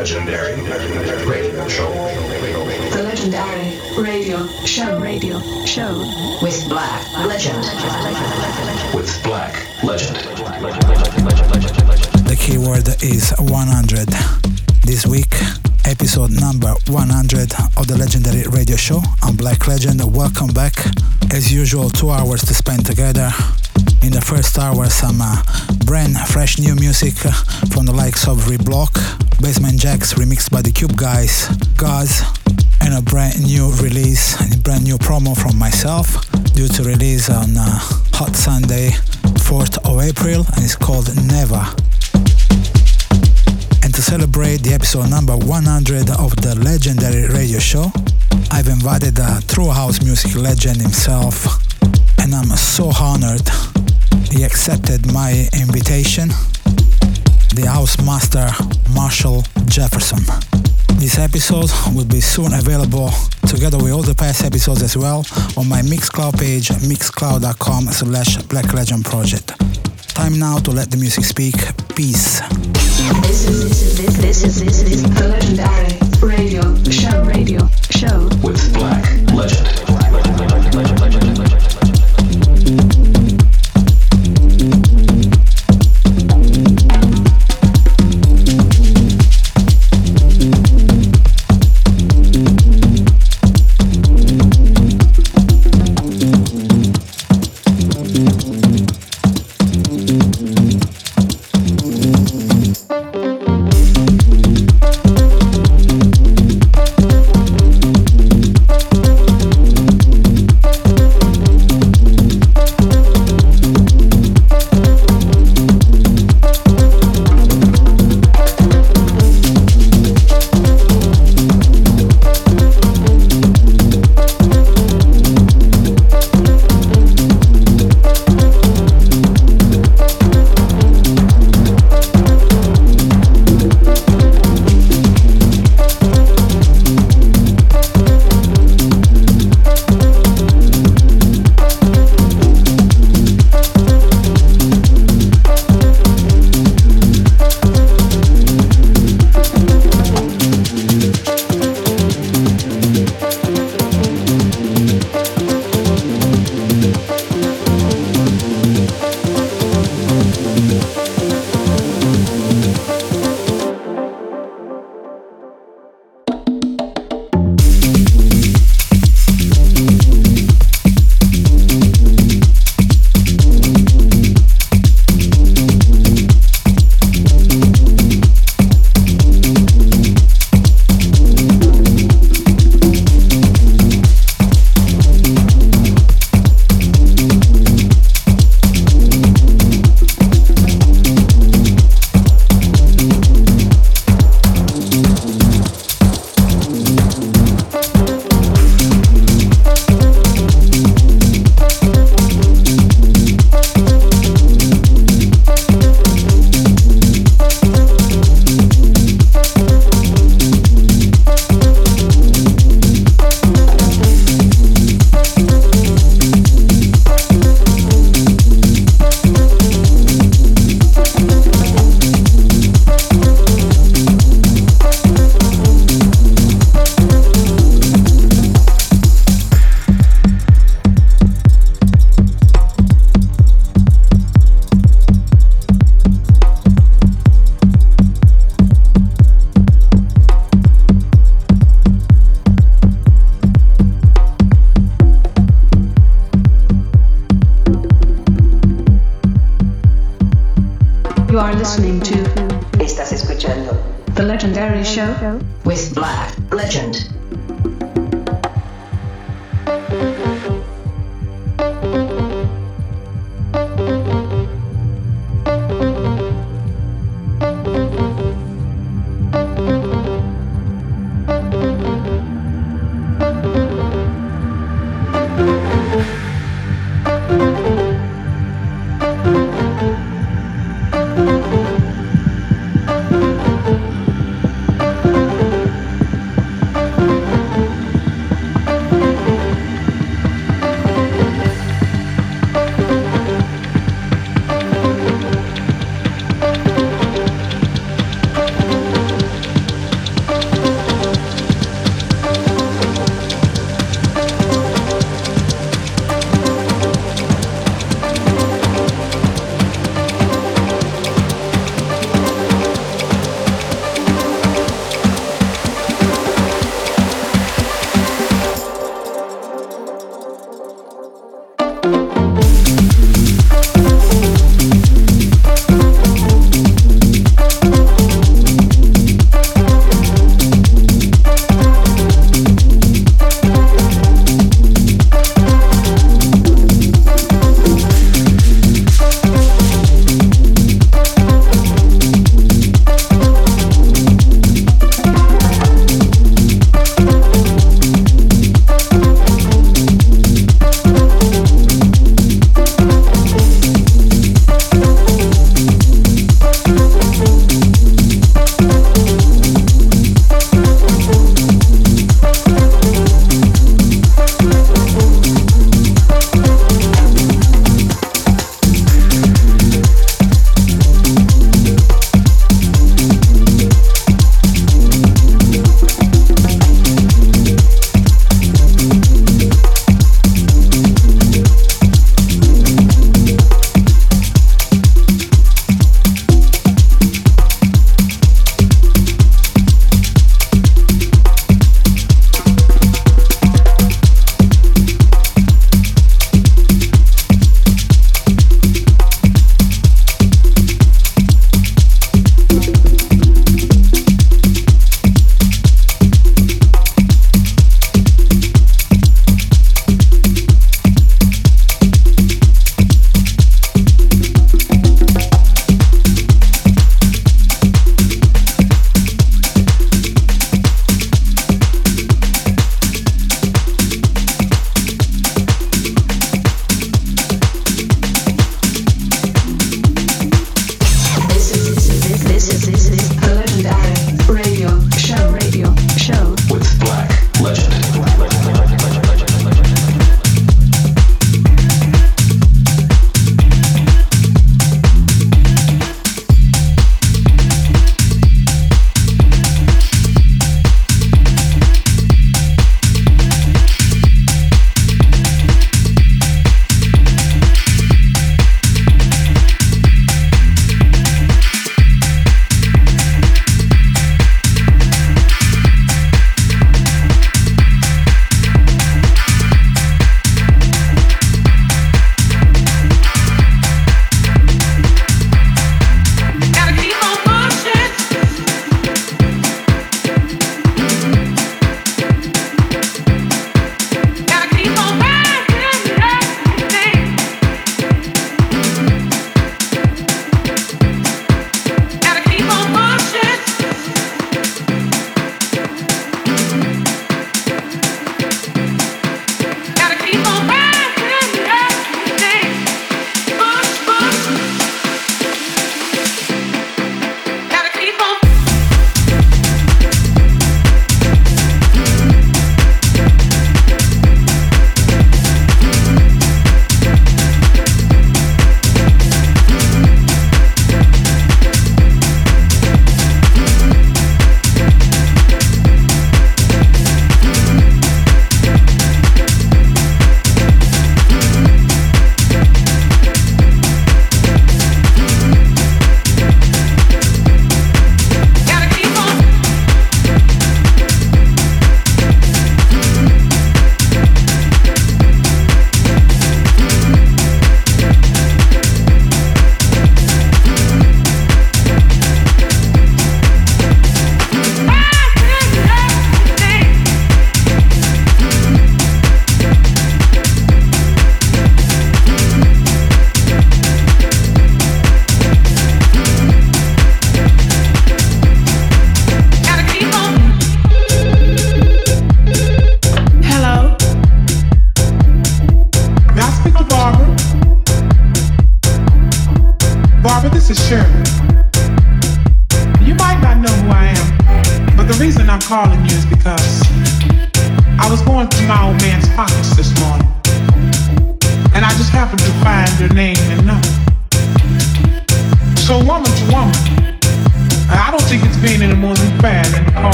is the legendary radio show. the legendary radio show radio show with Black Legend. with Black Legend. The keyword is 100. This week, episode number 100 of the legendary radio show. I'm Black Legend. Welcome back. As usual, two hours to spend together. In the first hour, some uh, brand fresh new music uh, from the likes of Reblock, Basement Jaxx remixed by the Cube Guys, Gaz, and a brand new release, and a brand new promo from myself, due to release on uh, Hot Sunday, 4th of April, and it's called Never. And to celebrate the episode number 100 of the legendary radio show, I've invited a true house music legend himself, and I'm so honored he accepted my invitation, the house master Marshall Jefferson. This episode will be soon available together with all the past episodes as well on my Mixcloud page, mixcloud.com slash Black Legend Project. Time now to let the music speak. Peace. This is this is this this is this is the legendary radio show radio show With Black Legend.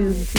YouTube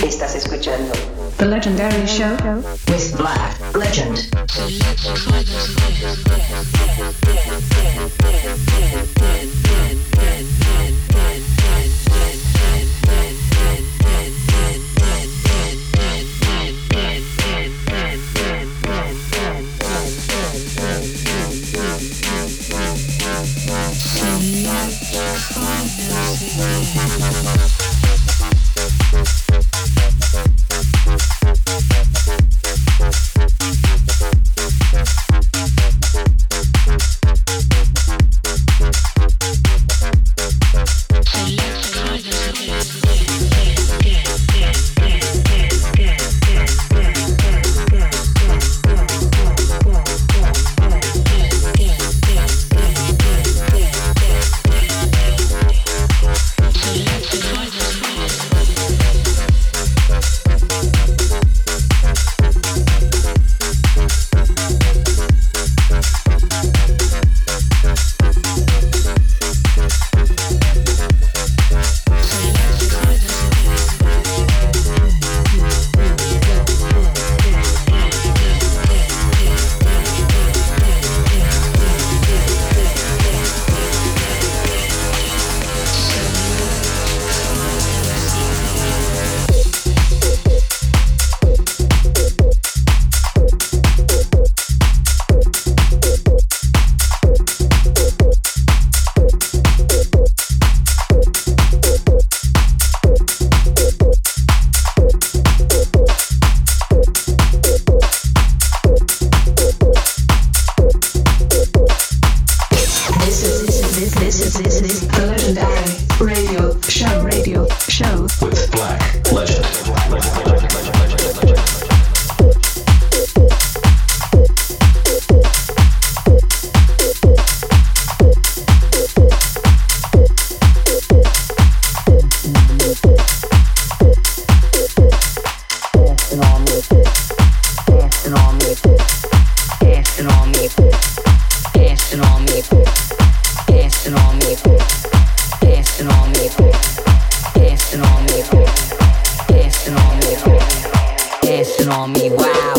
me wow.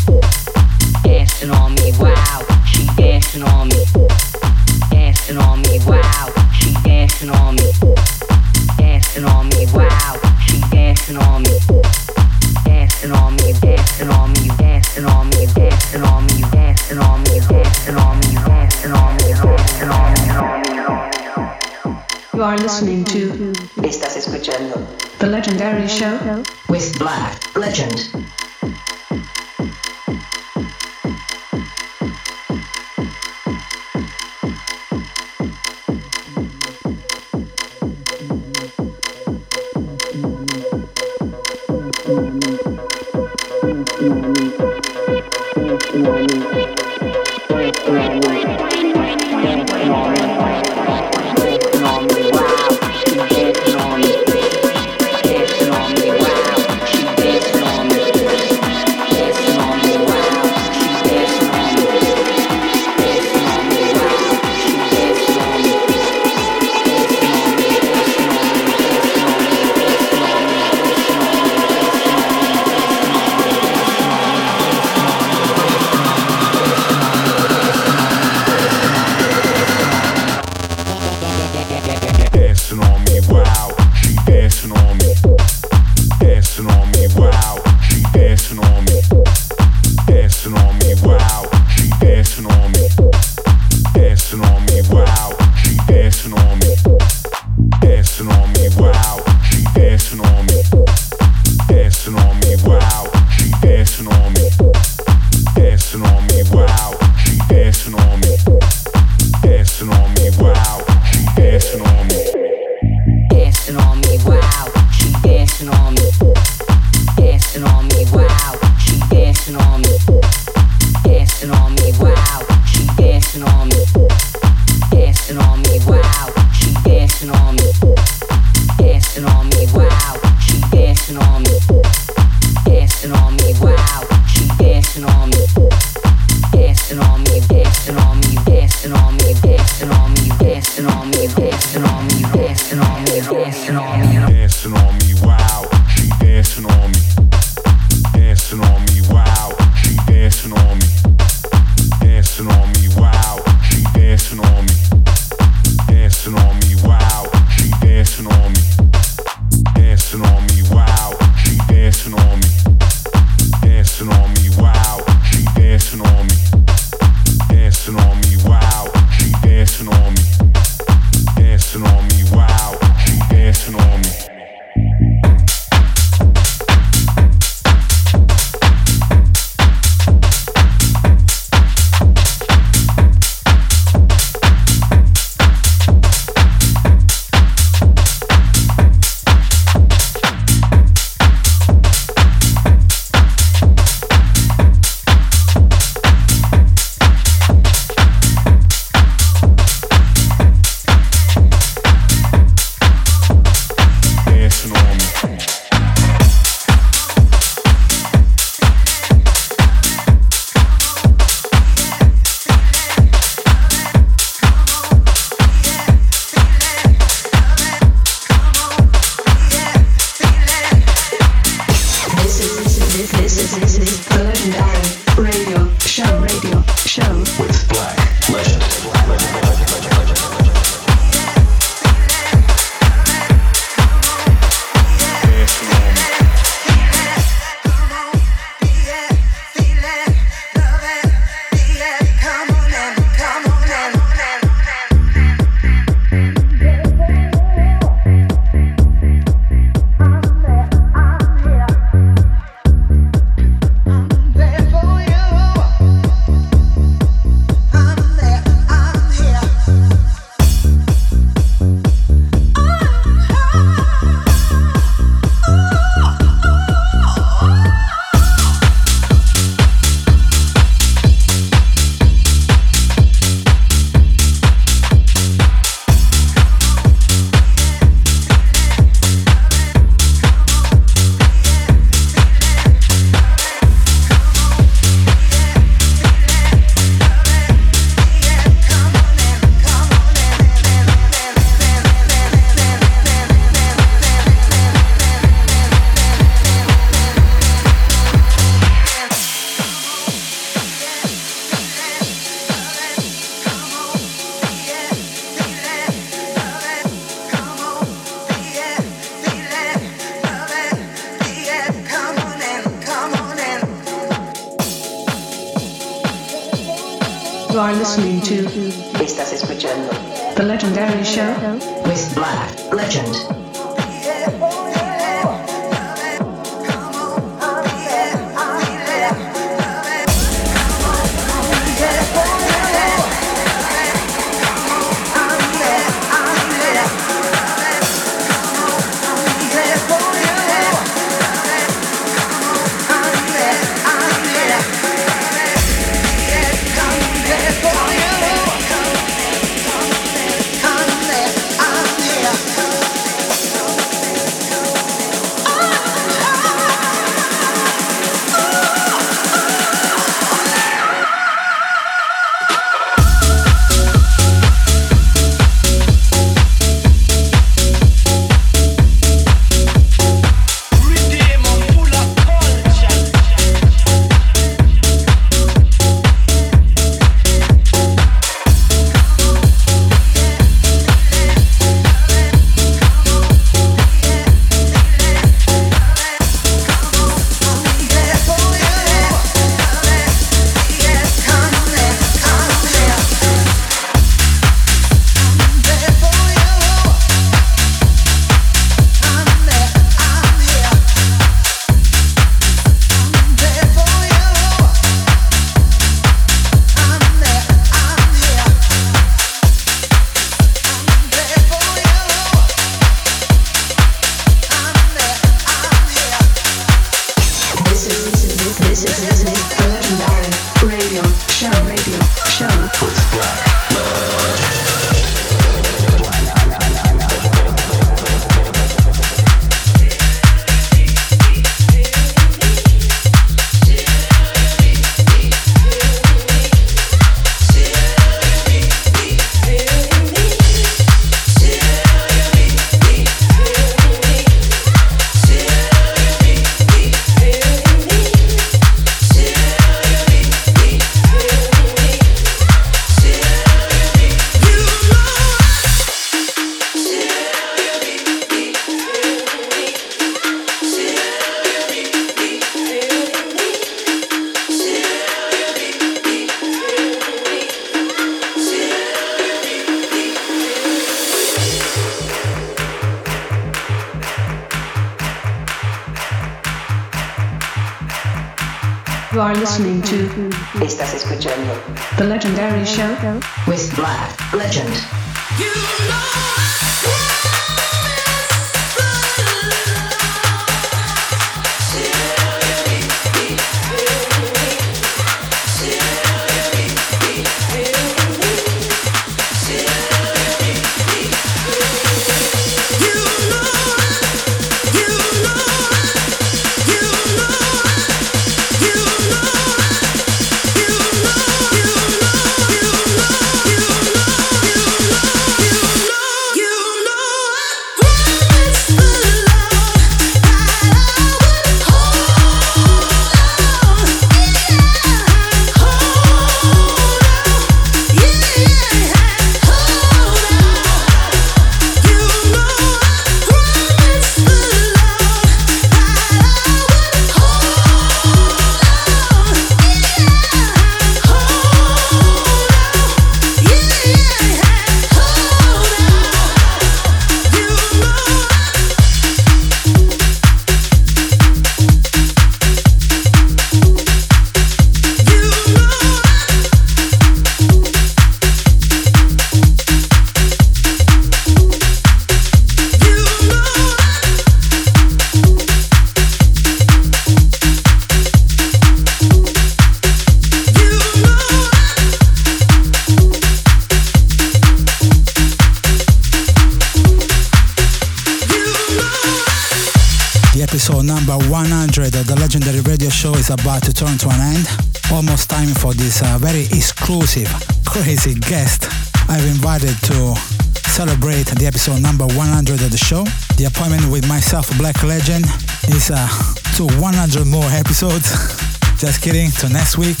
me to next week.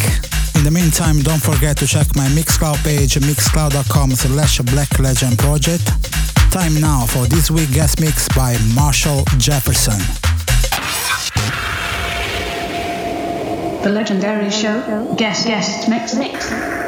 In the meantime, don't forget to check my Mixcloud page, mixcloud.com slash Black Legend Project. Time now for this week's guest mix by Marshall Jefferson. The legendary show, Guest Guest Mix Mix.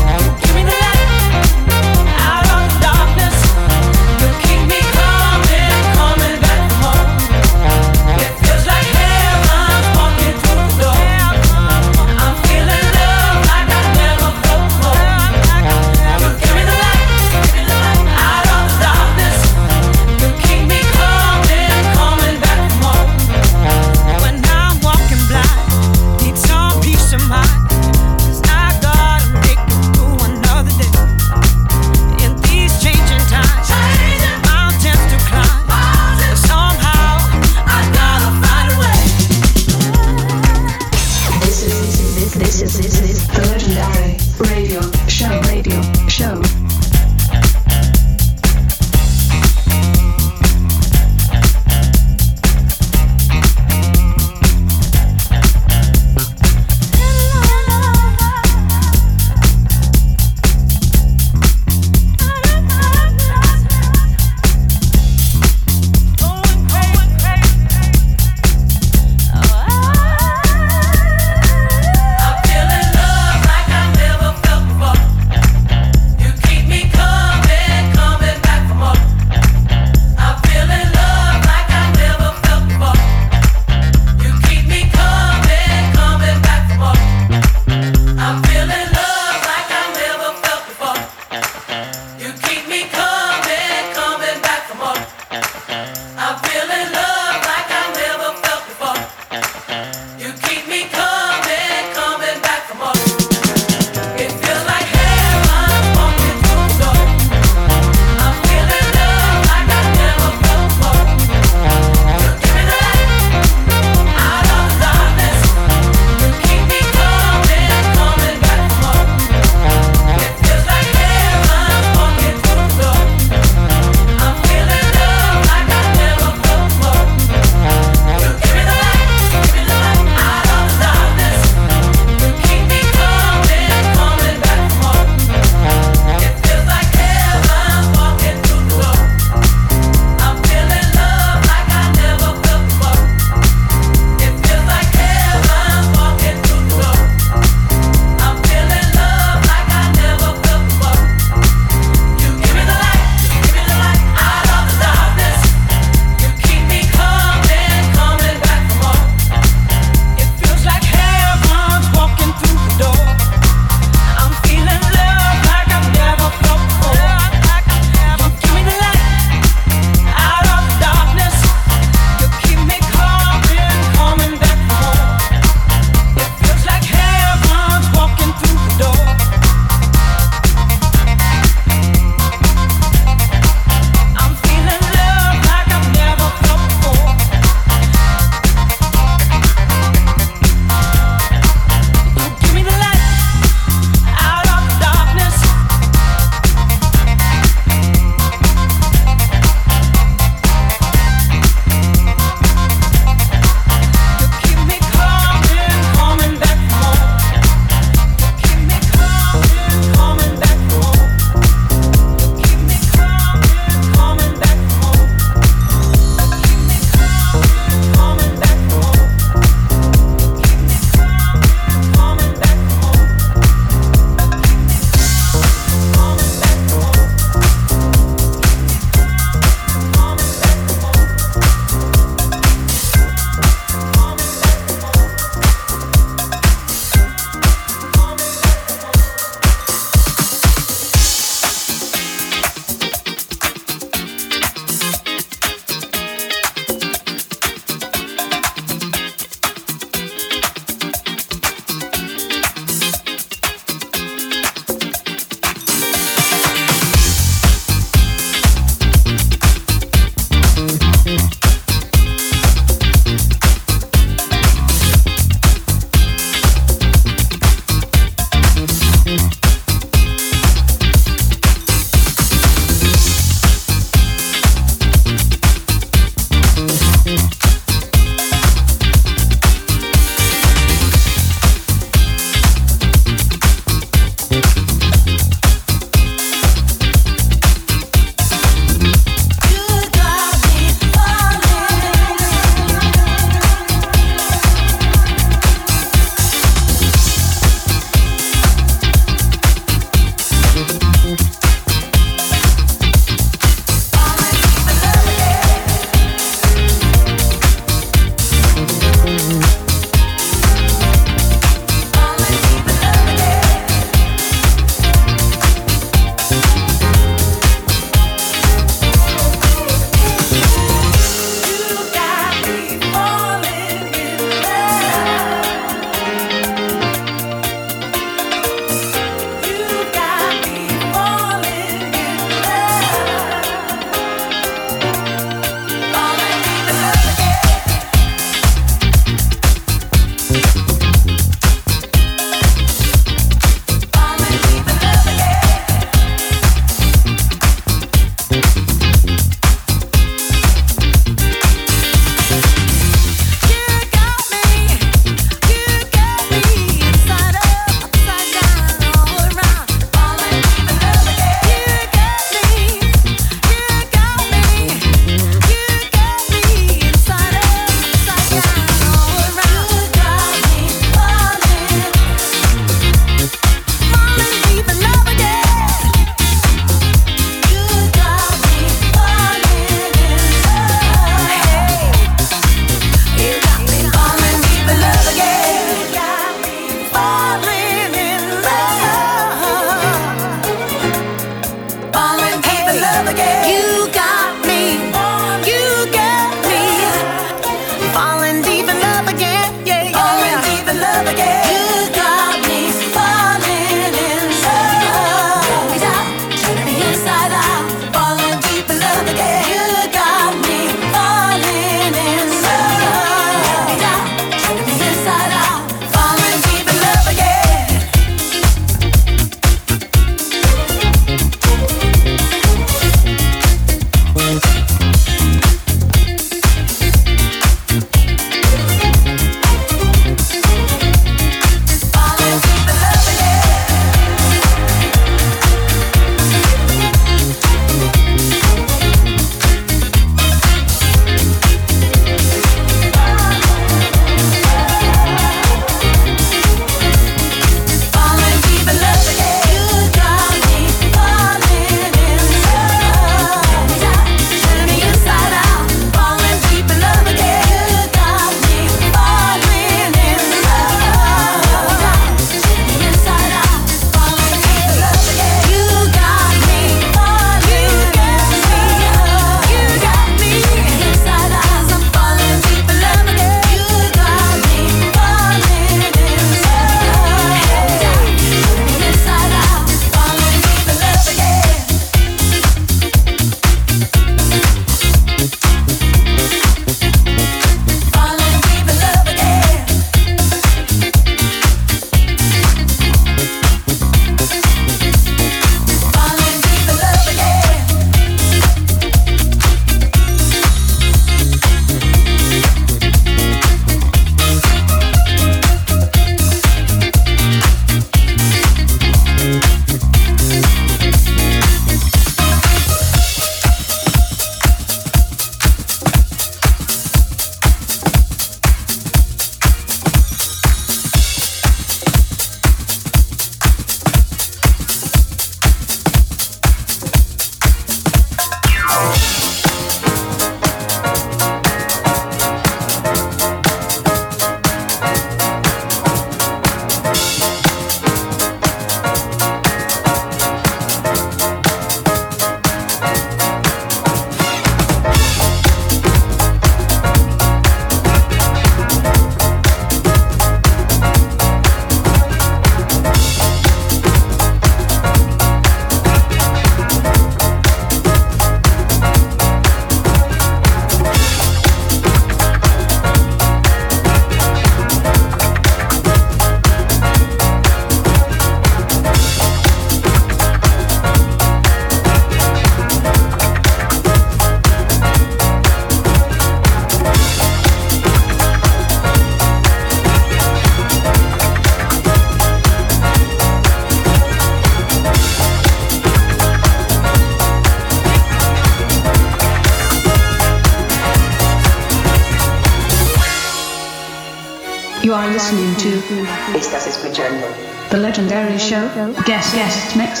Estás escuchando. The Legendary Show Guest Guest Mix